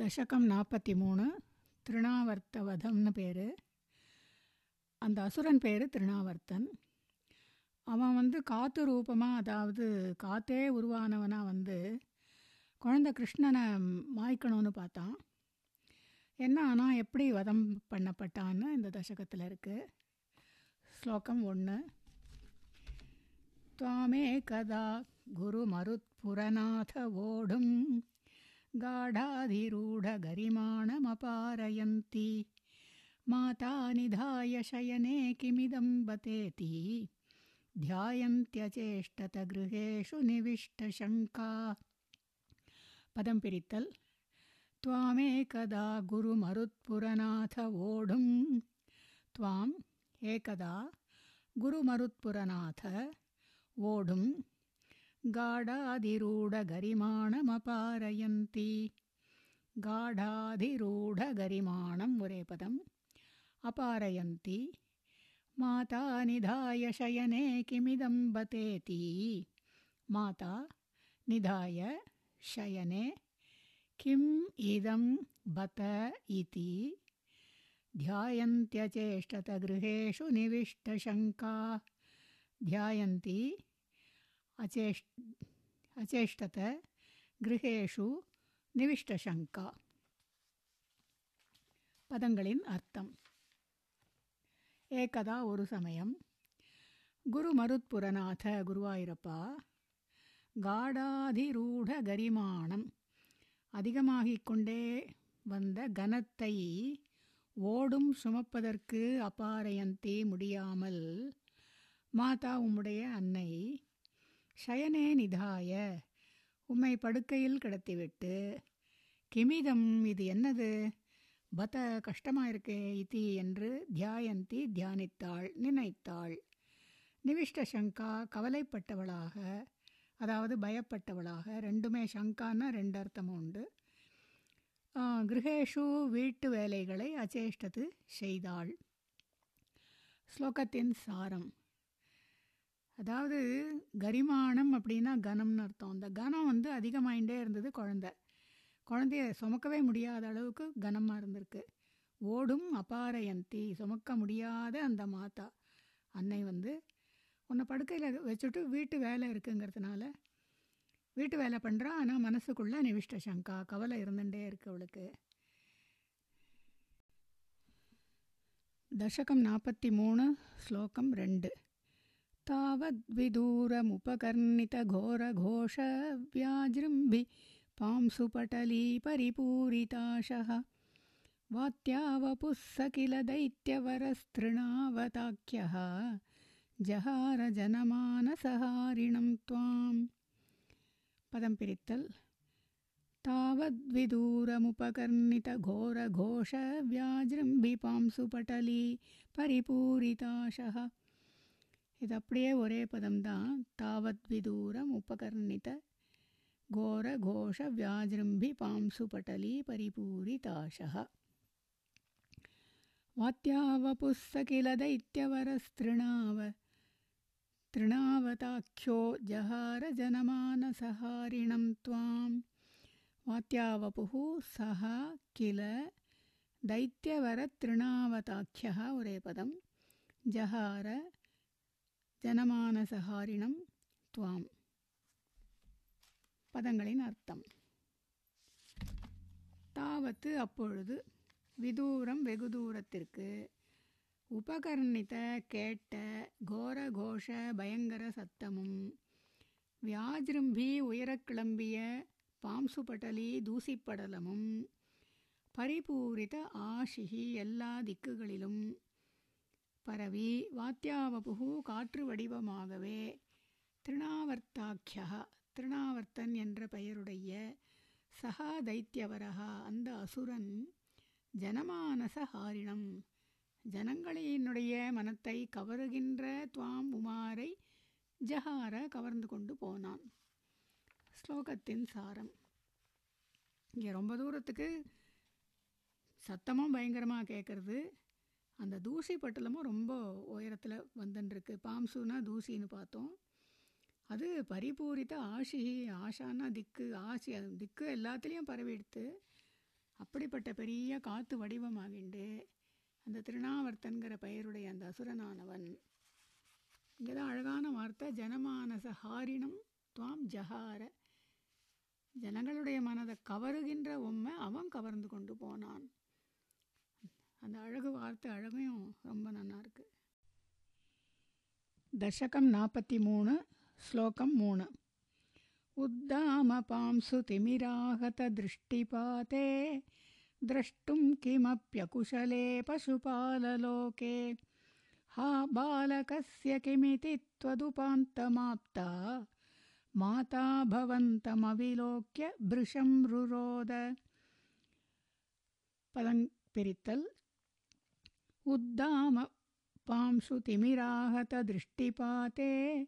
தசகம் நாற்பத்தி மூணு திருணாவர்த்தவதம்னு பேர். அந்த அசுரன் பேர் திருணாவர்த்தன் அவன் வந்து காத்து ரூபமாக அதாவது காத்தே உருவானவனாக வந்து குழந்தை கிருஷ்ணனை மாய்க்கணும்னு பார்த்தான். என்ன ஆனால் எப்படி வதம் பண்ணப்பட்டான்னு இந்த தசகத்தில் இருக்குது ஸ்லோகம் ஒன்று துவாமே கதா குரு மருத்புரநாத ஓடும். गाढाधिरूढगरिमाणमपारयन्ति। माता निधाय शयने किमिदं बतेति ध्यायन्त्यचेष्टतगृहेषु निविष्टशङ्का। पदं पिरित्तल्। त्वामेकदा गुरुमरुत्पुरनाथ वोढुं त्वाम् एकदा गुरुमरुत्पुरनाथ वोढुं गाढाधिरूढगरिमाणमपारयन्ति। गाढाधिरूढगरिमाणं वरेपदम् अपारयन्ति माता निधाय शयने किमिदं बतेति माता निधाय शयने किम् इदं बत इति ध्यायन्त्यचेष्टतगृहेषु निविष्टशङ्का ध्यायन्ति अचेष् अचेष्टत गृहेषु நிவிஷ்டசங்கா பதங்களின் அர்த்தம் ஏகதா ஒரு சமயம் குரு மருத்புரநாத குருவாயிரப்பா காடாதிரூட கரிமானம் அதிகமாகிக் கொண்டே வந்த கனத்தை ஓடும் சுமப்பதற்கு அபாரயந்தி முடியாமல் மாதா உம்முடைய அன்னை ஷயனே நிதாய. உம்மை படுக்கையில் கிடத்திவிட்டு கிமிதம் இது என்னது? பத கஷ்டமாயிருக்கே இதி என்று தியாயந்தி தியானித்தாள் நினைத்தாள். நிவிஷ்ட சங்கா கவலைப்பட்டவளாக அதாவது பயப்பட்டவளாக ரெண்டுமே சங்கான்னா ரெண்டு அர்த்தமும் உண்டு. கிரகேஷு வீட்டு வேலைகளை அச்சேஷ்டத்து செய்தாள். ஸ்லோகத்தின் சாரம். அதாவது கரிமானம் அப்படின்னா கனம்னு அர்த்தம். அந்த கனம் வந்து அதிகமாயிண்டே இருந்தது குழந்த. குழந்தைய சுமக்கவே முடியாத அளவுக்கு கனமாக இருந்திருக்கு. ஓடும் அபாரயந்தி சுமக்க முடியாத அந்த மாதா. அன்னை வந்து உன்னை படுக்கையில் வச்சுட்டு வீட்டு வேலை இருக்குங்கிறதுனால வீட்டு வேலை பண்ணுறா ஆனால் மனசுக்குள்ளே நிவிஷ்ட சங்கா கவலை இருந்துகிட்டே இருக்கு அவளுக்கு. தசகம் நாற்பத்தி மூணு ஸ்லோகம் ரெண்டு. तावद्विदूरमुपकर्णितघोरघोषव्याजृम्भि पांसुपटली परिपूरिताशः वात्यावपुः स किल दैत्यवरस्तृणावताख्यः जहारजनमानसहारिणं त्वाम्। पदं पिरित्तल्। तावद्विदूरमुपकर्णितघोरघोषव्याजृम्भिपांसुपटली परिपूरिताशः இது அப்படியே ஒரே பதம்தான் தாவத் விதூரம் உபகர்ணித கோர கோஷ வியாஜிரும்பி பாம்சு பட்டலி பரிபூரிதாஷः वात्यावपुस्सकिल दैत्यवरस्तृणाव तृणावताख्यो जहारजनमानसहारिणं त्वां वात्यावपुः सः किल दैत्यवरतृणावताख्यः ஒரே பதம் ஜனமானசகாரிணம் ஜனமானசஹாரிணம் துவாம் பதங்களின் அர்த்தம். தாவத்து அப்பொழுது விதூரம் வெகு தூரத்திற்கு உபகர்ணித்த கேட்ட கோர கோஷ பயங்கர சத்தமும் வியாஜிரும்பி உயரக் கிளம்பிய பாம்சுபடலி தூசிப்படலமும் பரிபூரித ஆஷிகி எல்லா திக்குகளிலும் பரவி வாத்தியாவபுகு காற்று வடிவமாகவே. திருணாவர்த்தாக்கியா திருணாவர்த்தன் என்ற பெயருடைய சகா தைத்தியவரகா அந்த அசுரன் ஜனமானச ஹாரிணம் ஜனங்களினுடைய மனத்தை கவருகின்ற துவாம் உமாரை ஜஹார கவர்ந்து கொண்டு போனான். ஸ்லோகத்தின் சாரம். இங்கே ரொம்ப தூரத்துக்கு சத்தமும் பயங்கரமாக கேட்குறது அந்த தூசி பட்டலமும் ரொம்ப உயரத்தில் வந்துட்டுருக்கு பாம்சுனா தூசின்னு பார்த்தோம். அது பரிபூரித்த ஆஷி ஆஷானா திக்கு ஆசி அது திக்கு எல்லாத்துலேயும் பரவிடுத்து அப்படிப்பட்ட பெரிய காற்று வடிவமாகிண்டு அந்த திருநாவர்த்தன்கிற பெயருடைய அந்த அசுரனானவன். இங்கே தான் அழகான வார்த்தை ஜனமானச ஹாரினம் துவாம் ஜஹார. ஜனங்களுடைய மனதை கவருகின்ற உண்மை அவன் கவர்ந்து கொண்டு போனான். அந்த அழகு வார்த்தை அழகையும் ரொம்ப நல்லா இருக்கு தசகம் நாற்பத்தி மூணு ஸ்லோகம் மூணு உத்தாமபாம்சு திமிராகத திருஷ்டிபாதே द्रष्टुं किमप्यकुशले पशुपाललोके हा बालकस्य किमिति त्वदुपान्तमाप्ता माता भवन्तमविलोक्य भृशं रुरोद पदं पिरित्तल् उद्दामपांशुतिमिराहत दृष्टिपाते।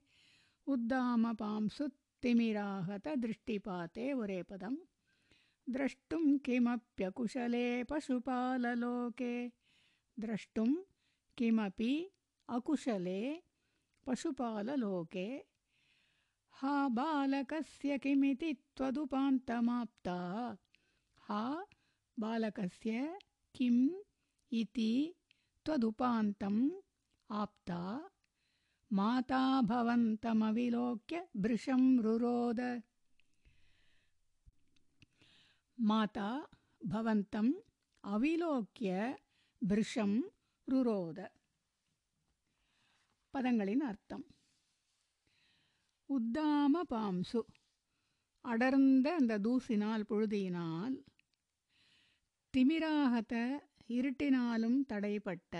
उद्दामपांशु तिमिराहतदृष्टिपाते द्रष्टुं किमप्यकुशले पशुपाललोके। द्रष्टुं किमपि अकुशले पशुपाललोके। हा बालकस्य किमिति त्वदुपान्तमाप्ता? हा बालकस्य किम् इति त्वदुपान्तम् आप्ता माता भवन्तमविलोक्य भृशं रुरोद மாதா பவந்தம் அவிலோக்கிய பிருஷம் ருரோத பதங்களின் அர்த்தம் உத்தாம பாம்சு அடர்ந்த அந்த தூசினால் புழுதியினால் திமிராகத இருட்டினாலும் தடைப்பட்ட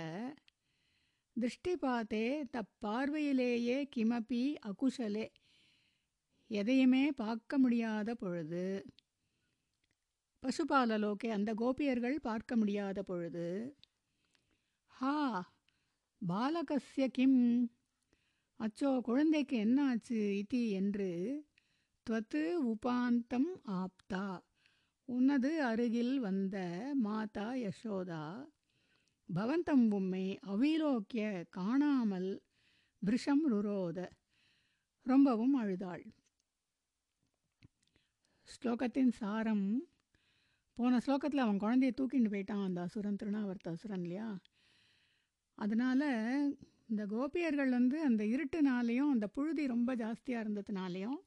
திருஷ்டிபாத்தே தப்பார்வையிலேயே கிமப்பி அகுஷலே எதையுமே பார்க்க முடியாத பொழுது பசுபாலலோக்கே அந்த கோபியர்கள் பார்க்க முடியாத பொழுது ஹா பாலகஸ்ய கிம்? அச்சோ குழந்தைக்கு என்னாச்சு இதி என்று துவத்து உபாந்தம் ஆப்தா. உனது அருகில் வந்த மாதா யசோதா பவந்தம் உம்மை அவிலோக்கிய காணாமல் பிருஷம் ருரோத ரொம்பவும் அழுதாள். ஸ்லோகத்தின் சாரம் போன ஸ்லோகத்தில் அவன் குழந்தைய தூக்கிட்டு போயிட்டான் அந்த அசுரன் திருநாவர்த்த அசுரன் இல்லையா? அதனால் இந்த கோபியர்கள் வந்து அந்த இருட்டுனாலேயும் அந்த புழுதி ரொம்ப ஜாஸ்தியாக இருந்ததுனாலையும்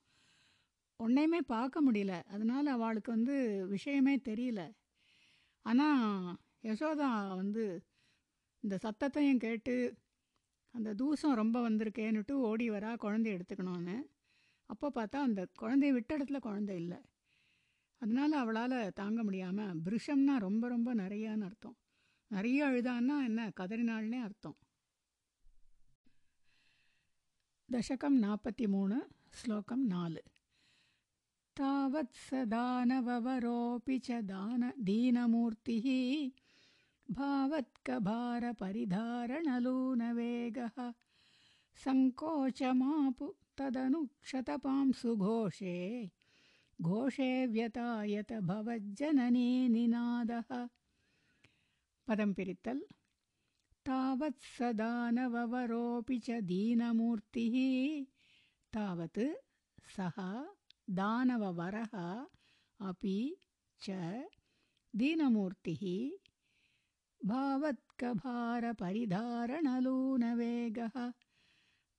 ஒன்றையுமே பார்க்க முடியல. அதனால் அவளுக்கு வந்து விஷயமே தெரியல. ஆனால் யசோதா வந்து இந்த சத்தத்தையும் கேட்டு அந்த தூசம் ரொம்ப வந்திருக்கேன்னுட்டு ஓடி வரா குழந்தை எடுத்துக்கணும்னு. அப்போ பார்த்தா அந்த குழந்தைய விட்ட இடத்துல குழந்தை இல்லை. அதனால் அவளால் தாங்க முடியாமல் பிருஷம்னா ரொம்ப ரொம்ப நிறையான்னு அர்த்தம். நிறைய அழுதான்னா என்ன கதறினாள்னே அர்த்தம். தசகம் நாற்பத்தி மூணு ஸ்லோகம் நாலு. तावत् स दानवववरोऽपि च दान दीनमूर्तिः। भावत्कभारपरिधारणलूनवेगः। सङ्कोचमापु तदनुक्षतपांसुघोषे घोषे व्यतायत भवज्जननी निनादः। पदंपिरित्तल् तावत् स दानवववरोऽपि च दीनमूर्तिः। तावत् सः दानववरः अपि च दीनमूर्तिः भावत्कभारपरिधारणलूनवेगः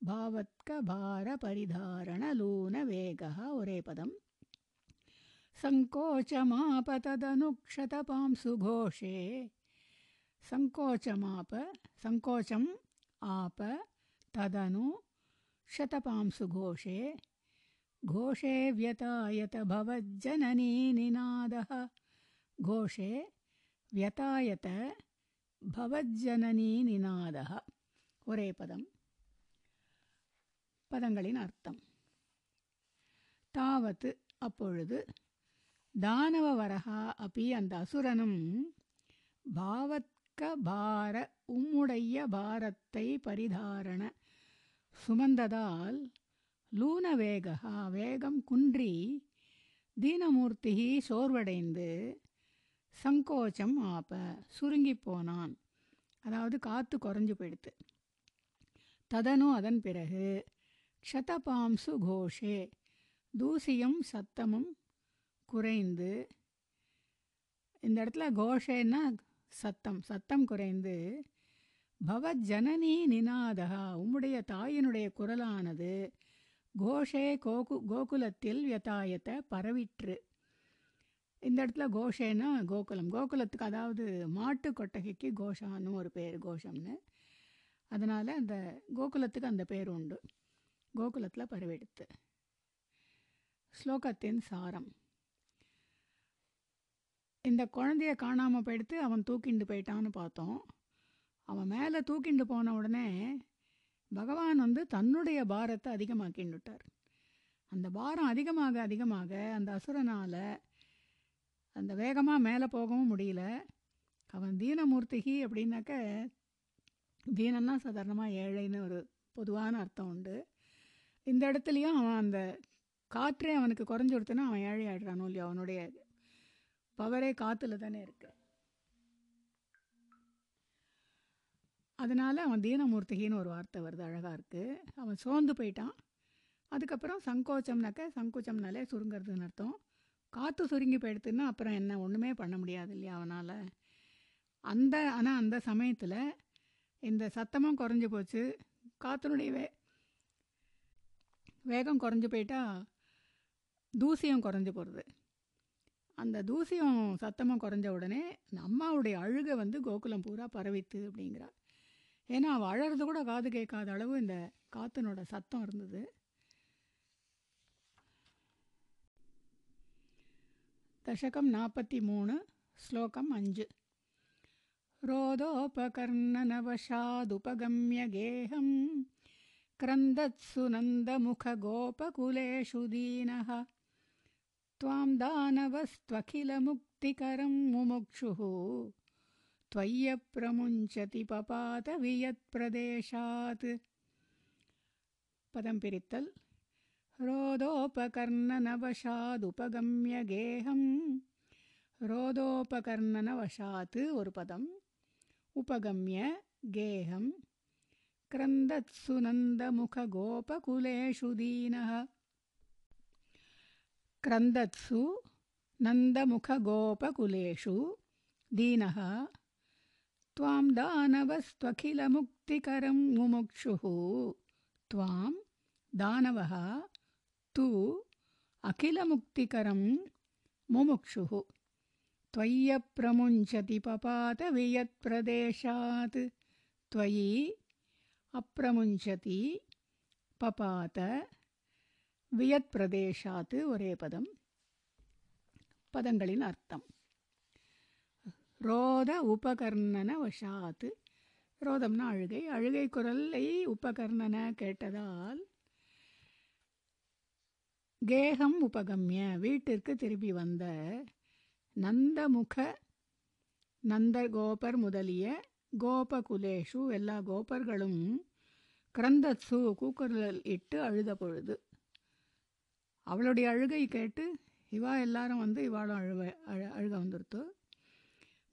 भावत्कभारपरिधारणलूनवेगः ओरे पदम् सङ्कोचमापतदनुक्षतपांसुघोषे सङ्कोचमाप सङ्कोचम् आप तदनु शतपांसुघोषे घोषे घोषे व्यतायत भवज्जननी निनादः घोषे व्यतायत பவஜனனி நிநாதக ஒரே பதம் பதங்களின் அர்த்தம் தாவத்து அப்பொழுது தானவ வரகா அப்பி அந்த அசுரனும் பாவத்க பார உம்முடைய பாரத்தை பரிதாரண சுமந்ததால் லூனவேகா வேகம் குன்றி தீனமூர்த்தி சோர்வடைந்து சங்கோச்சம் ஆப்ப சுருங்கி போனான். அதாவது காற்று குறைஞ்சு போயிடுத்து. ததனும் அதன் பிறகு க்ஷதபாம்சு கோஷே தூசியும் சத்தமும் குறைந்து இந்த இடத்துல கோஷேன்னா சத்தம் சத்தம் குறைந்து பவஜனனி நினாதா உம்முடைய தாயினுடைய குரலானது கோஷே கோகு கோகுலத்தில் வியதாயத்த பரவிற்று. இந்த இடத்துல கோஷேன்னா கோகுலம். கோகுலத்துக்கு அதாவது மாட்டு கொட்டகைக்கு கோஷான்னு ஒரு பேர் கோஷம்னு. அதனால் அந்த கோகுலத்துக்கு அந்த பேர் உண்டு. கோகுலத்தில் பரவெடுத்து. ஸ்லோகத்தின் சாரம். இந்த குழந்தைய காணாமல் போயிடுத்து அவன் தூக்கிண்டு போயிட்டான்னு பார்த்தோம். அவன் மேலே தூக்கிண்டு போன உடனே பகவான் வந்து தன்னுடைய பாரத்தை அதிகமாக்கிண்டுட்டார் அந்த பாரம் அதிகமாக அதிகமாக அந்த அசுரனால் அந்த வேகமாக மேலே போகவும் முடியல. அவன் தீனமூர்த்திகி அப்படின்னாக்க தீனன்னா சாதாரணமாக ஏழைன்னு ஒரு பொதுவான அர்த்தம் உண்டு. இந்த இடத்துலையும் அவன் அந்த காற்றே அவனுக்கு குறைஞ்சி கொடுத்தனா அவன் ஏழை ஆடுறானோ இல்லையா அவனுடைய பவரே காற்றுல தானே இருக்குது அதனால் அவன் தீனமூர்த்திகின்னு ஒரு வார்த்தை வருது அழகாக இருக்குது அவன் சோர்ந்து போயிட்டான். அதுக்கப்புறம் சங்கோச்சம்னாக்க சங்கோச்சம்னாலே சுருங்கிறதுன்னு அர்த்தம். காற்று சுருங்கி போயிடுத்துன்னா அப்புறம் என்ன ஒன்றுமே பண்ண முடியாது இல்லையா அவனால். அந்த ஆனால் அந்த சமயத்தில் இந்த சத்தமும் குறைஞ்சி போச்சு. காற்றுனுடைய வே வேகம் குறைஞ்சி போயிட்டா தூசியம் குறைஞ்சி போகிறது அந்த தூசியம் சத்தமும் குறைஞ்ச உடனே அம்மாவுடைய அழுகை வந்து கோகுலம் பூரா பரவித்து அப்படிங்கிறார் ஏன்னா அவள் அழறது கூட காது கேட்காத அளவு இந்த காற்றினோட சத்தம் இருந்தது தசகம் நாற்பத்தி மூணு ஸ்லோகம் அஞ்சு रोदोपकर्णनवशादुपगम्य गेहं क्रन्दत्सु नन्दमुखगोपकुलेषु दीनः त्वां दानवस्त्वखिलमुक्तिकरं मुमुक्षुः त्वय्यप्रमुञ्चति पपातवियत्प्रदेशात् पदं पिरित्तल् रोदोपकर्णनवशादुपगम्य गेहं रोदोपकर्णनवशात् ஒரு பதம் उपगम्य गेहं क्रन्दत्सु नन्दमुखगोपकुलेषु दीनः क्रन्दत्सु नन्दमुखगोपकुलेषु दीनः त्वां दानवस्त्वखिलमुक्तिकरं मुमुक्षुः त्वां दानवः तु अखिलमुक्तिकरं मुमुक्षुः त्वय्यप्रमुञ्चति पपात वियत्प्रदेशात् त्वयि अप्रमुञ्चति पपात வியத்பிரதேஷாத்து ஒரே பதம் பதங்களின் அர்த்தம் ரோத உபகர்ணன வஷாத்து. ரோதம்னா அழுகை. அழுகை குரலை உபகர்ணன கேட்டதால் கேகம் உபகம்ய. வீட்டிற்கு திரும்பி வந்த நந்தமுக நந்த கோபர் முதலிய கோபகுலேஷு எல்லா கோபர்களும் கிரந்தத்சு கூக்குரல் இட்டு அழுத பொழுது அவளுடைய அழுகை கேட்டு இவா எல்லாரும் வந்து இவாளும் அழுவ அழ அழுக வந்துருத்து.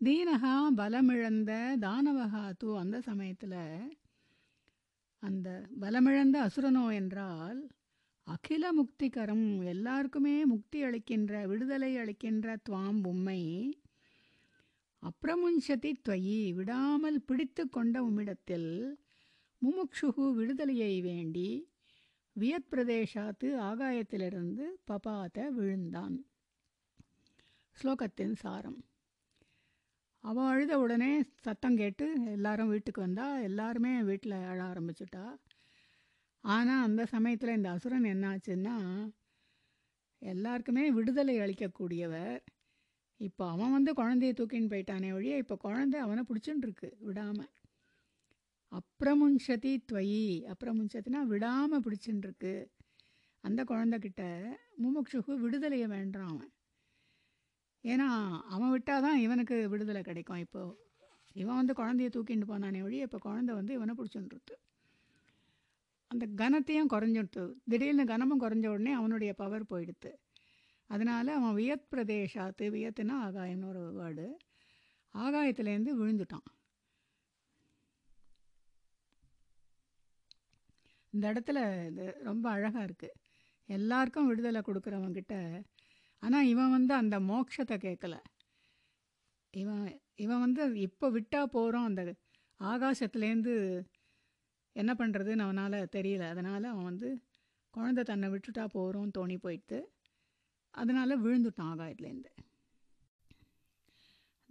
தீனகா பலமிழந்த தானவகா தூ அந்த சமயத்தில் அந்த பலமிழந்த அசுரனோ என்றால் அகில முக்திகரம் எல்லாருக்குமே முக்தி அளிக்கின்ற விடுதலை அளிக்கின்ற துவாம் உம்மை அப்ரமுஞ்சதி துவயி விடாமல் பிடித்து கொண்ட உம்மிடத்தில் முமுக்ஷுகு விடுதலையை வேண்டி வியத் பிரதேசாத்து ஆகாயத்திலிருந்து பபாத விழுந்தான். ஸ்லோகத்தின் சாரம். அவள் அழுத உடனே சத்தம் கேட்டு எல்லாரும் வீட்டுக்கு வந்தா எல்லாருமே வீட்டில் அழ ஆரம்பிச்சிட்டா. ஆனால் அந்த சமயத்தில் இந்த அசுரன் என்னாச்சுன்னா எல்லாருக்குமே விடுதலை அளிக்கக்கூடியவர். இப்போ அவன் வந்து குழந்தைய தூக்கின்னு போயிட்டானே வழியே இப்போ குழந்தை அவனை பிடிச்சுன்னு இருக்கு விடாமல் அப்ரமுஞ்சதி துவயி அப்ரமுஞ்சத்தினா விடாமல் பிடிச்சுன்னு இருக்கு அந்த குழந்தைகிட்ட முமுக்ஷுக்கு விடுதலையை வேண்டான் அவன். ஏன்னா அவன் விட்டால் தான் இவனுக்கு விடுதலை கிடைக்கும். இப்போது இவன் வந்து குழந்தைய தூக்கிட்டு போனானே ஒழிய இப்போ குழந்தை வந்து இவனை பிடிச்சுன்றது அந்த கனத்தையும் குறைஞ்சிடுத்து திடீர்னு கனமும் குறைஞ்ச உடனே அவனுடைய பவர் போயிடுத்து. அதனால் அவன் வியத் பிரதேசாத்து வியத்துனா ஆகாயம்னு ஒரு வேர்டு. ஆகாயத்துலேருந்து விழுந்துட்டான். இந்த இடத்துல இது ரொம்ப அழகாக இருக்குது எல்லாருக்கும் விடுதலை கொடுக்குறவங்கிட்ட ஆனால் இவன் வந்து அந்த மோட்சத்தை கேட்கல இவன் இவன் வந்து இப்போ விட்டா போகிறோம் அந்த ஆகாசத்துலேருந்து என்ன பண்ணுறதுன்னு அவனால் தெரியல அதனால் அவன் வந்து குழந்தை தன்னை விட்டுட்டா போகிறோம் தோணி போயிட்டு அதனால் விழுந்துட்டான் ஆகாயத்துலேருந்து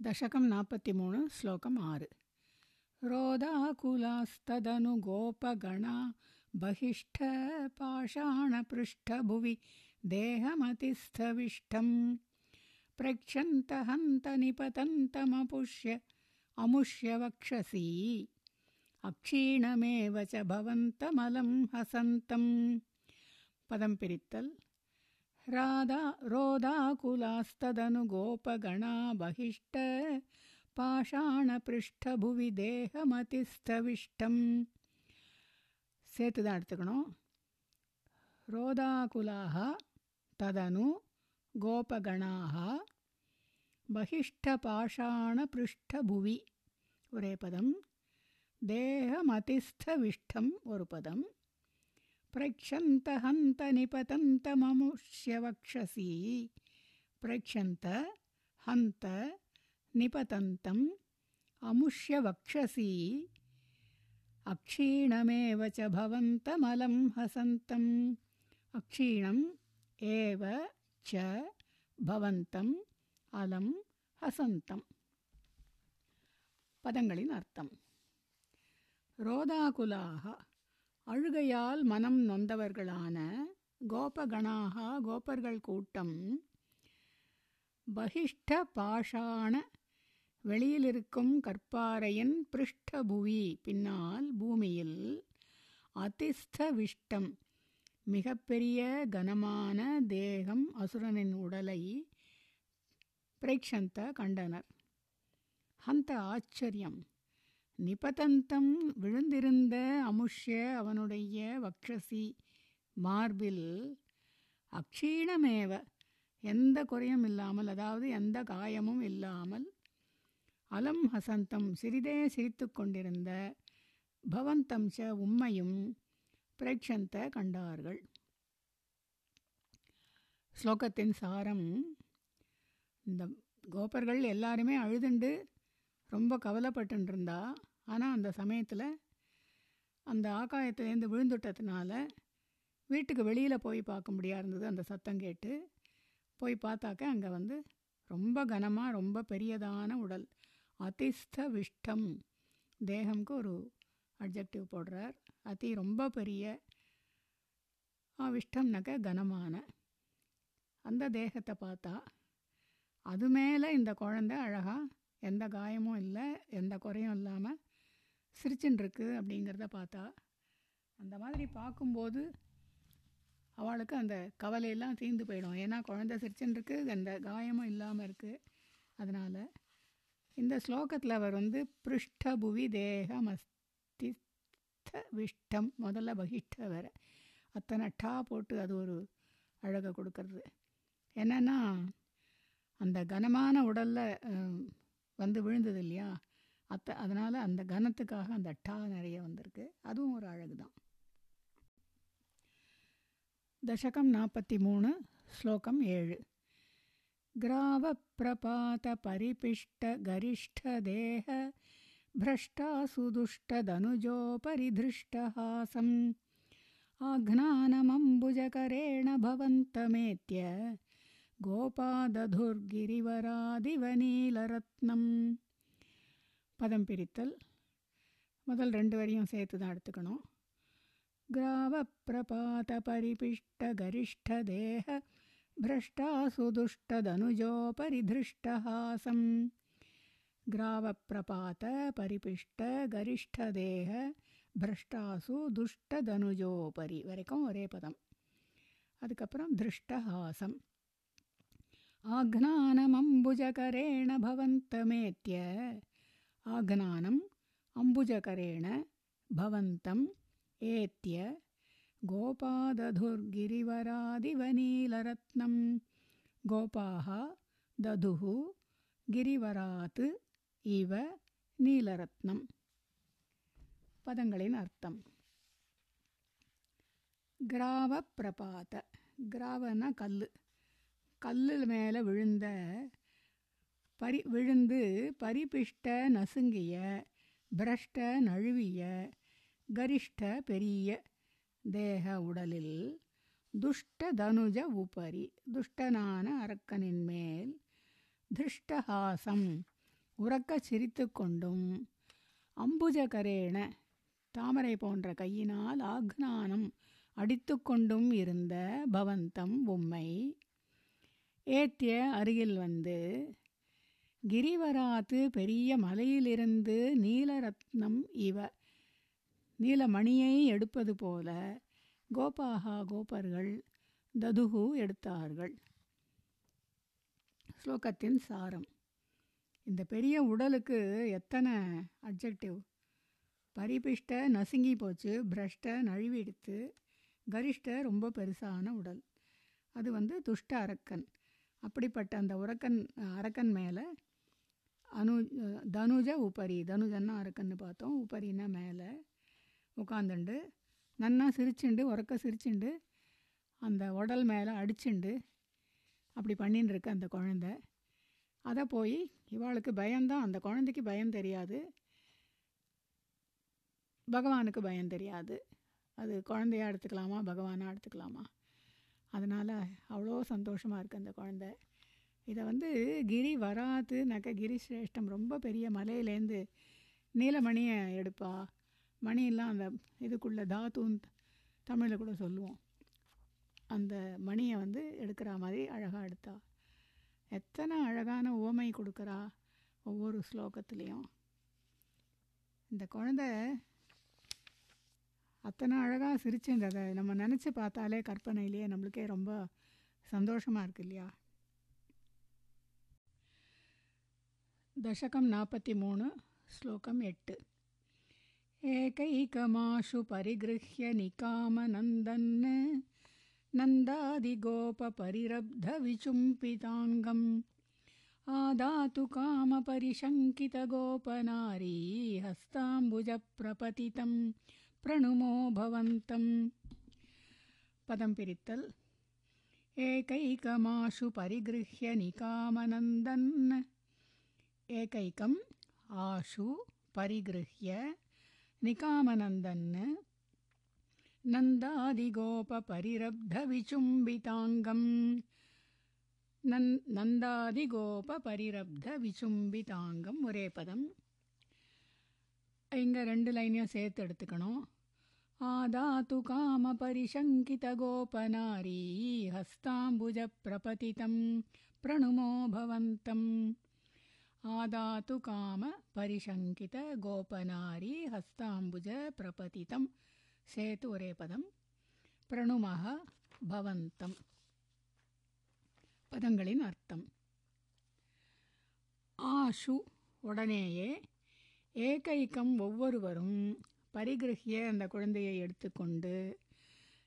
தசகம் நாற்பத்தி மூணு ஸ்லோகம் ஆறு रोदाकुलास्तदनु गोपगणा बहिष्ठ पाषाणपृष्ठभुवि देहमतिस्थविष्टं प्रक्षन्तहन्तनिपतन्तमपुष्य अमुष्य वक्षसि अक्षीणमेव च भवन्तमलं हसन्तं पदं पिरित्तल् राधा रोदाकुलास्तदनु गोपगणा बहिष्ठ பாஷாணபிருஷ்டபுவி தேகமதிஸ்தவிஷ்டம் சேர்த்து தான் எடுத்துக்கணும் ரோதாகுலாக तदनु गोपगणाः। बहिष्ठपाषाणपृष्ठभुवि। उरेपदं देहमतिष्ठविष्ठं वरुपदं प्रक्षन्त हन्त निपतन्तममुष्यवक्षसी प्रक्षन्त हन्त निपतन्तम् अमुष्यवक्षसि अक्षीणमेव च भवन्तमलं हसन्तम् अक्षीणं एव च भवन्तम् அலம் ஹசந்தம் பதங்களின் அர்த்தம் ரோதாகுலாக அழுகையால் மனம் நொந்தவர்களான கோபகணாக கோபர்கள் கூட்டம் பகிஷ்ட பாஷாண வெளியில் இருக்கும் கற்பாறையின் பிருஷ்டபுவி பின்னால் பூமியில் அதிஸ்த விஷ்டம் மிகப்பெரிய கனமான தேகம் அசுரனின் உடலை பிரேக்ஷந்த கண்டனர். ஹந்த ஆச்சரியம் நிபதந்தம் விழுந்திருந்த அமுஷ்ய அவனுடைய வக்ஷசி மார்பில் அக்ஷீணமேவ எந்த குறையும் இல்லாமல் அதாவது எந்த காயமும் இல்லாமல் அலம் ஹசந்தம் சிறிதே சிரித்து கொண்டிருந்த பவந்தம் ச உம்மையும் பிரேக்ஷந்த கண்டார்கள். ஸ்லோகத்தின் சாரம் இந்த கோபர்கள் எல்லாருமே அழுதுண்டு ரொம்ப கவலைப்பட்டுருந்தா ஆனால் அந்த சமயத்தில் அந்த ஆகாயத்துலேருந்து விழுந்துட்டதுனால வீட்டுக்கு வெளியில் போய் பார்க்க முடியா இருந்தது அந்த சத்தம் கேட்டு. போய் பார்த்தாக்க அங்கே வந்து ரொம்ப கனமாக ரொம்ப பெரியதான உடல் அதிஸ்த விஷ்டம் தேகம்க்கு ஒரு அப்ஜெக்டிவ் போடுறார். அதி ரொம்ப பெரிய விஷ்டம்னாக்க கனமான. அந்த தேகத்தை பார்த்தா அது மேலே இந்த குழந்த அழகாக எந்த காயமும் இல்லை எந்த குறையும் இல்லாமல் சிரிச்சுன்ருக்கு அப்படிங்கிறத பார்த்தா அந்த மாதிரி பார்க்கும்போது அவளுக்கு அந்த கவலையெல்லாம் தீர்ந்து போயிடும். ஏன்னா குழந்த சிரிச்சுன்ருக்கு அந்த காயமும் இல்லாமல் இருக்குது அதனால் இந்த ஸ்லோகத்தில் அவர் வந்து பிருஷ்டபுவி தேகம் விஷ்டம் முதல்ல பகிஷ்ட வேற. அத்தனை டா போட்டு அது ஒரு அழகை கொடுக்கறது. என்னன்னா அந்த கனமான உடலில் வந்து விழுந்தது இல்லையா? அத்தை அதனால் அந்த கனத்துக்காக அந்த டா நிறைய வந்திருக்கு. அதுவும் ஒரு அழகு தான். தசகம் நாற்பத்தி மூணு ஸ்லோகம் ஏழு. கிராவப்பிரபாத பரிபிஷ்ட கரிஷ்ட தேக ग्रावप्रपातपरिपिष्टगरिष्ठदेह भ्रष्टासुदुष्टदनुजोपरिधृष्टहासम् आघ्नानमम्बुजकरेण भवन्तमेत्य கோபாததுர்கிரிவராதிவநீலரத்னம் பதம் பிரித்தல் முதல் ரெண்டு வரியும் சேர்த்து தான் எடுத்துக்கணும் ग्रावप्रपातपरिपिष्टगरिष्ठदेह भ्रष्टासु दुष्टदनुजोपरिधृष्टहासं ग्रावप्रपातपरिपिष्टगरिष्ठदेह भ्रष्टासु दुष्टदनुजोपरि வரைக்கும் ஒரே பதம் அதுக்கப்புறம் திருஷ்டஹாசம் ஆக்னானமம்புஜகரேண பவந்தமேத்திய ஆக்னானம் அம்புஜகரேண பவந்தம் ஏத்திய गोपादधुर्गिरिवरादिवनीलरत्नं गोपाः दधुः गिरिवरात् இவ நீலரத்னம். பதங்களின் அர்த்தம். கிராவ பிரபாத கிராவனா கல் கல்லில் மேலே விழுந்த பரி விழுந்து பரிபிஷ்ட நசுங்கிய பிரஷ்ட நழுவிய கரிஷ்ட பெரிய தேக உடலில் துஷ்ட தனுஜ உபரி. துஷ்டனான அரக்கனின் மேல் திருஷ்டஹாசம். உறக்க சிரித்து கொண்டும் அம்புஜகரேண தாமரை போன்ற கையினால் ஆக்னானம் அடித்து கொண்டும் இருந்த பவந்தம் உம்மை ஏத்திய அருகில் வந்து கிரிவராத்து பெரிய மலையிலிருந்து நீலரத்னம் இவ நீலமணியை எடுப்பது போல கோபாகா கோபர்கள் ததுகு எடுத்தார்கள். ஸ்லோகத்தின் சாரம். இந்த பெரிய உடலுக்கு எத்தனை அப்ஜெக்டிவ் பரிபிஷ்ட நசுங்கி போச்சு பிரஷ்ட நழுவிடுத்து கரிஷ்ட ரொம்ப பெருசான உடல். அது வந்து துஷ்ட அரக்கன். அப்படிப்பட்ட அந்த உரக்கன் அரக்கன் மேலே அனு தனுஜ உபரி தனுஜன்னா அரக்கன்னு பார்த்தோம். உபரின்னா மேலே உட்காந்துண்டு நன்னா சிரிச்சுண்டு உறக்க சிரிச்சுண்டு அந்த உடல் மேலே அடிச்சுண்டு அப்படி பண்ணின்னு இருக்கு அந்த குழந்த. அதை போய் இவாளுக்கு பயம்தான். அந்த குழந்தைக்கு பயம் தெரியாது. பகவானுக்கு பயம் தெரியாது. அது குழந்தையா எடுத்துக்கலாமா? பகவானாக எடுத்துக்கலாமா? அதனால் அவ்வளோ சந்தோஷமாக இருக்குது அந்த குழந்த. இதை வந்து கிரி வராது நக்க கிரி சிரேஷ்டம் ரொம்ப பெரிய மலையிலேருந்து நீலமணியை எடுப்பா. மணியெல்லாம் அந்த இதுக்குள்ளே தாத்துன்னு தமிழில் கூட சொல்லுவோம். அந்த மணியை வந்து எடுக்கிற மாதிரி அழகாக எடுத்தா. எத்தனை அழகான ஓமை கொடுக்குறா ஒவ்வொரு ஸ்லோகத்துலேயும் இந்த குழந்த அத்தனை அழகாக சிரிச்சுன்றதை நம்ம நினச்சி பார்த்தாலே கற்பனையிலேயே நம்மளுக்கே ரொம்ப சந்தோஷமாக இருக்கு இல்லையா दशकं नापति मूणु श्लोकम् एट् एकैकमाशु परिगृह्य निकामनन्दन् नन्दादिगोपपरिरब्धविचुम्पिताङ्गम् आदातु कामपरिशङ्कितगोपनारी हस्ताम्बुजप्रपतितं प्रणुमो भवन्तम्। पदं पिरित्तल्। एकैकमाशु परिगृह्य निकामनन्दन्। एकैकम् आशु परिगृह्य निकामनन्दन् नन्दादिगोपपरिरब्धविचुम्बिताङ्गम् நந் நந்தாதிகோப பரிரப்த விசும்பிதாங்கம் ஒரே பதம் இங்கே ரெண்டு லைனையும் சேர்த்து எடுத்துக்கணும் ஆதாத்து காம பரிசங்கித கோபநாரி ஹஸ்தாம்புஜ பிரபதிதம் प्रणुमो भवन्तम् आदातु काम परिशङ्कित गोपनारी हस्ताम्बुज प्रपतितं சேத்து ஒரே பதம். பிரணுமக பவந்தம். பதங்களின் அர்த்தம். ஆஷு உடனேயே ஏகைக்கம் ஒவ்வொருவரும் பரிகிரகிய அந்த குழந்தையை எடுத்துக்கொண்டு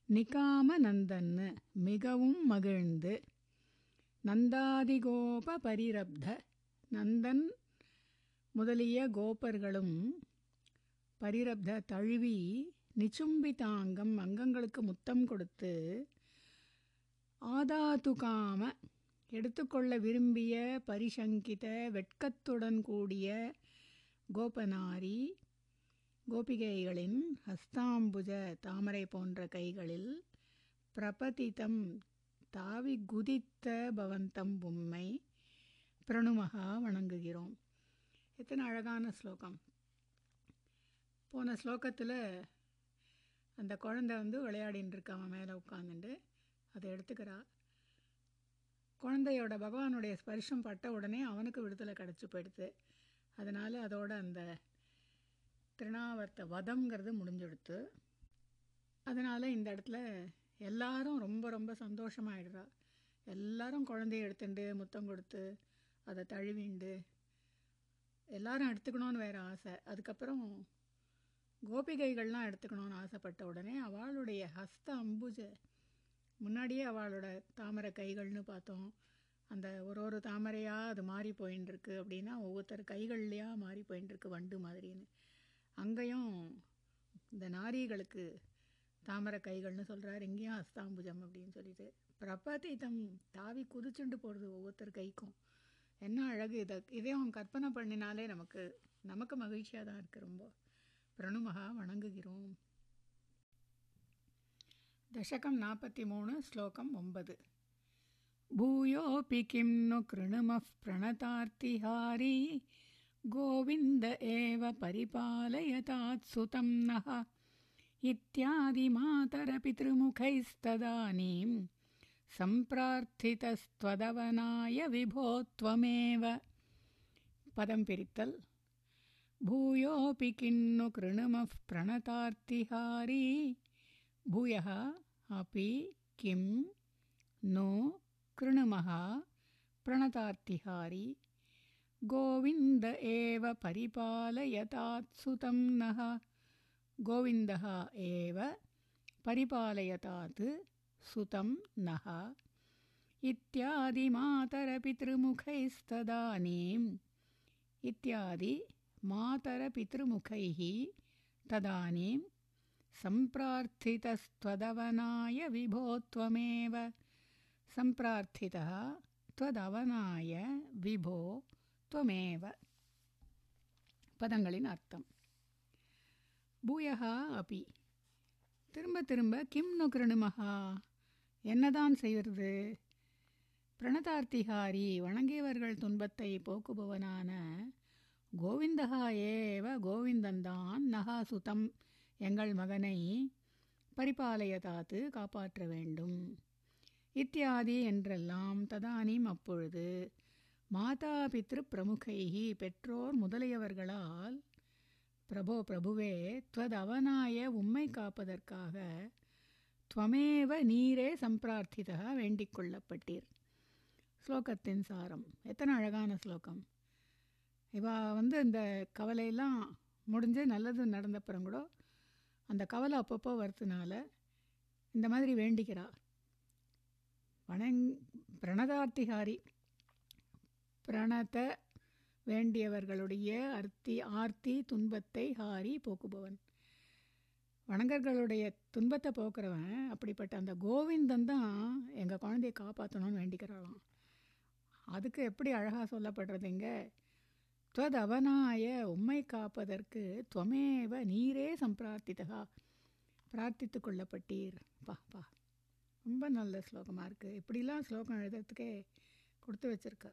நிகாம நந்தன்னு மிகவும் மகிழ்ந்து நந்தாதிகோப பரிரப்த நந்தன் முதலிய கோபர்களும் பரிரப்த தழுவி நிச்சும்பிதாங்கம் அங்கங்களுக்கு முத்தம் கொடுத்து ஆதாதுகாம எடுத்துக்கொள்ள விரும்பிய பரிசங்கித வெட்கத்துடன் கூடிய கோபனாரி கோபிகைகளின் ஹஸ்தாம்புஜ தாமரை போன்ற கைகளில் பிரபதிதம் தாவி குதித்த பவந்தம் பொம்மை பிரணுமகா வணங்குகிறோம். எத்தனை அழகான ஸ்லோகம். போன ஸ்லோகத்தில் அந்த குழந்தை வந்து விளையாடின்னு இருக்கு அவன் மேலே உட்காந்துட்டு அதை எடுத்துக்கிறா. குழந்தையோட பகவானுடைய ஸ்பர்ஷம் பட்ட உடனே அவனுக்கு விடுதலை கிடச்சி போயிடுது. அதனால் அதோட அந்த திருநாவர்த்த வதம்ங்கிறது முடிஞ்சுடுத்து. அதனால் இந்த இடத்துல எல்லாரும் ரொம்ப ரொம்ப சந்தோஷமாயிடுறா. எல்லாரும் குழந்தைய எடுத்துண்டு முத்தம் கொடுத்து அதை தழுவிண்டு. எல்லாரும் எடுத்துக்கணும்னு வேறு ஆசை. அதுக்கப்புறம் கோபிகைகள்லாம் எடுத்துக்கணும்னு ஆசைப்பட்ட உடனே அவளுடைய ஹஸ்த அம்புஜ முன்னாடியே அவளோட தாமரை கைகள்னு பார்த்தோம். அந்த ஒரு ஒரு தாமரையாக அது மாறி போயின்ட்டுருக்கு அப்படின்னா ஒவ்வொருத்தர் கைகள்லையா மாறி போயின்ட்டுருக்கு வண்டு மாதிரின்னு. அங்கேயும் இந்த நாரிகளுக்கு தாமரை கைகள்னு சொல்கிறார் இங்கேயும் ஹஸ்தாம்புஜம் அப்படின்னு சொல்லிட்டு. பிரபதிதம் தாவி குதிச்சுண்டு போகிறது ஒவ்வொருத்தர் கைக்கும். என்ன அழகு இதை இதையும் கற்பனை பண்ணினாலே நமக்கு நமக்கு மகிழ்ச்சியாக தான் இருக்குது ரொம்ப. பிரணுமகா வணங்குகிறோம் தசகம் நாற்பத்தி மூணு ஸ்லோகம் ஒன்பது भूयोऽपि किं नु कृणुमः प्रणतार्तिहारी गोविन्द एव परिपालयतात्सुतं नः इत्यादिमातरपितृमुखैस्तदानीं सम्प्रार्थितस्त्वदवनाय विभो त्वमेव पदं पिरित्तल् भूयोऽपि किन्नु कृणुमः प्रणतार्तिहारी। भूयः अपि किं नो कृणुमः प्रणतार्तिहारी। गोविन्द एव परिपालयतात्सुतं नः। गोविन्दः एव परिपालयतात् सुतं नः। इत्यादिमातरपितृमुखैस्तदानीम् इत्यादि मातरपितृमुखैः तदानीं सम्प्रार्थितस्त्वदवनाय विभो त्वमेव सम्प्रार्थितः त्वदवनाय विभो त्वमेव பதங்களின் அர்த்தம் பூயகா அபி திரும்ப திரும்ப கிம் நுகிருணுமகா என்னதான் செய்வது பிரணதார்த்திகாரி வணங்கியவர்கள் துன்பத்தை போக்குபவனான கோவிந்தகா ஏவ கோவிந்தந்தான் நகாசுதம் எங்கள் மகனை பரிபாலயதாத்து காப்பாற்ற வேண்டும். இத்தியாதி என்றெல்லாம் ததானீம் அப்பொழுது மாதா பித்ரு பிரமுகைகி பெற்றோர் முதலியவர்களால் பிரபோ பிரபுவே துவதவனாய உம்மை காப்பதற்காக துவமேவ நீரே சம்பிரார்த்திதா வேண்டிக் கொள்ளப்பட்டீர். ஸ்லோகத்தின் சாரம். எத்தனை அழகான ஸ்லோகம். இவா வந்து இந்த கவலையெல்லாம் முடிஞ்சு நல்லது நடந்தப்புறம் கூட அந்த கவலை அப்பப்போ வரதுனால இந்த மாதிரி வேண்டிக்கிறா. வணங் பிரணதார்த்திகாரி பிரணத வேண்டியவர்களுடைய அர்த்தி ஆர்த்தி துன்பத்தை ஹாரி போக்குபவன். வணங்கர்களுடைய துன்பத்தை போக்குறவன் அப்படிப்பட்ட அந்த கோவிந்தன் தான் எங்கள் குழந்தைய காப்பாற்றணும்னு வேண்டிக்கிறாளாம். அதுக்கு எப்படி அழகாக சொல்லப்படுறதுங்க? துவதவனாய உம்மை காப்பதற்கு துவமேவ நீரே சம்பிரார்த்திதகா பிரார்த்தித்து கொள்ளப்பட்டீர் பா பா ரொம்ப நல்ல ஸ்லோகமாக இருக்குது இப்படிலாம் ஸ்லோகம் எழுதுறதுக்கே கொடுத்து வச்சுருக்க.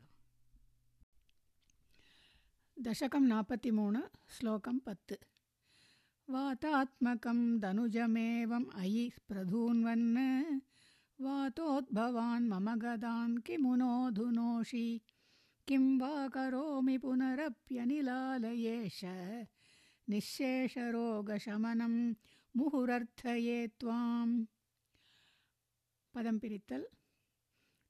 தசகம் நாற்பத்தி மூணு ஸ்லோகம் பத்து. வாதாத்மகம் தனுஜமேவம் அயி பிரதூன்வன். வாத்தோத்பவான் மம கதான் கிமுனோதுனோஷி. किं वा करोमि पुनरप्यनिलालयेश। निःशेषरोगशमनं मुहुरर्थये त्वाम्। पदं पिरित्तल्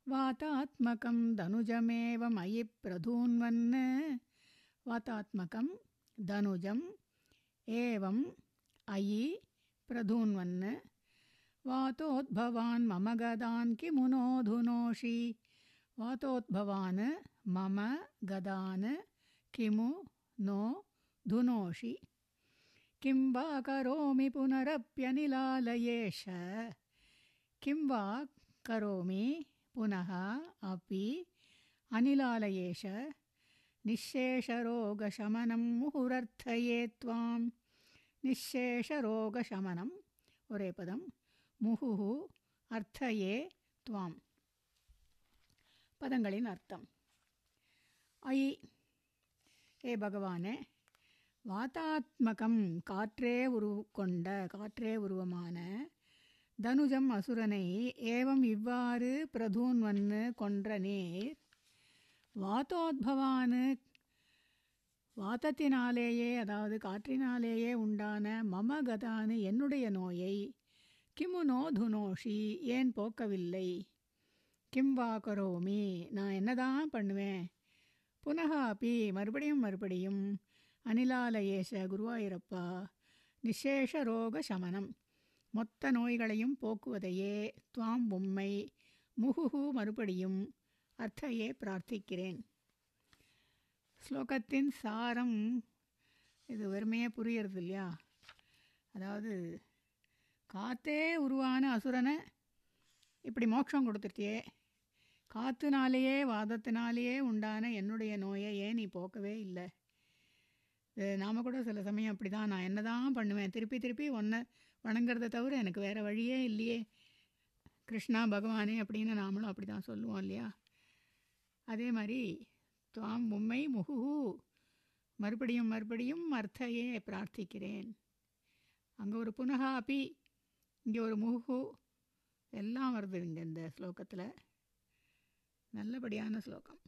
वातात्मकं धनुजमेव मयि प्रधून्वन् वातात्मकं धनुजम् एवम् अयि प्रधून्वन् वातोद्भवान् मम गदान् किमुनोधुनोषि वातोद्भवान् मम गदान् किमु नो धुनोषि किं वा करोमि पुनरप्यनिलालयेश किं वा करोमि पुनः अपि अनिलालयेश निःशेषरोगशमनं मुहुरर्थये त्वां निःशेषरोगशमनं ஒரே பதம் முகுஹு அர்த்தயே துவாம் பதங்களின் அர்த்தம் ஐ ஏ பகவானே வாதாத்மகம் காற்றே உருவு கொண்ட காற்றே உருவமான தனுஜம் அசுரனை ஏவம் இவ்வாறு பிரதூன்வன்னு கொன்ற நீர் வாத்தோத்பவானு வாத்தத்தினாலேயே அதாவது காற்றினாலேயே உண்டான மம கதானு என்னுடைய நோயை கிமு நோதுனோஷி ஏன் போக்கவில்லை? கிம் வா கரோமி நான் என்னதான் பண்ணுவேன்? புனக அப்பி மறுபடியும் மறுபடியும். அனிலாலயேச குருவாயிரப்பா நிசேஷ ரோக சமனம் மொத்த நோய்களையும் போக்குவதையே துவாம் உம்மை. முகுகு மறுபடியும் அர்த்தையே பிரார்த்திக்கிறேன். ஸ்லோகத்தின் சாரம் இது வெறுமையாக புரியறது இல்லையா அதாவது காத்தே உருவான அசுரனை இப்படி மோட்சம் கொடுத்துட்டியே. காத்துனாலேயே வாதத்தினாலேயே உண்டான என்னுடைய நோயை ஏன் நீ போக்கவே இல்லை? நாம் கூட சில சமயம் அப்படி தான் நான் என்ன தான் பண்ணுவேன்? திருப்பி திருப்பி ஒன்றை வணங்குறத தவிர எனக்கு வேறு வழியே இல்லையே. கிருஷ்ணா பகவானே அப்படின்னு நாமளும் அப்படி தான் சொல்லுவோம் இல்லையா? அதே மாதிரி துவாம் உம்மை முகுஹு மறுபடியும் மறுபடியும் அர்த்தையே பிரார்த்திக்கிறேன். அங்கே ஒரு புனகா அப்பி இங்கே ஒரு முகு எல்லாம் வருது இங்கே இந்த ஸ்லோகத்தில். நல்லபடியான ஸ்லோகம்.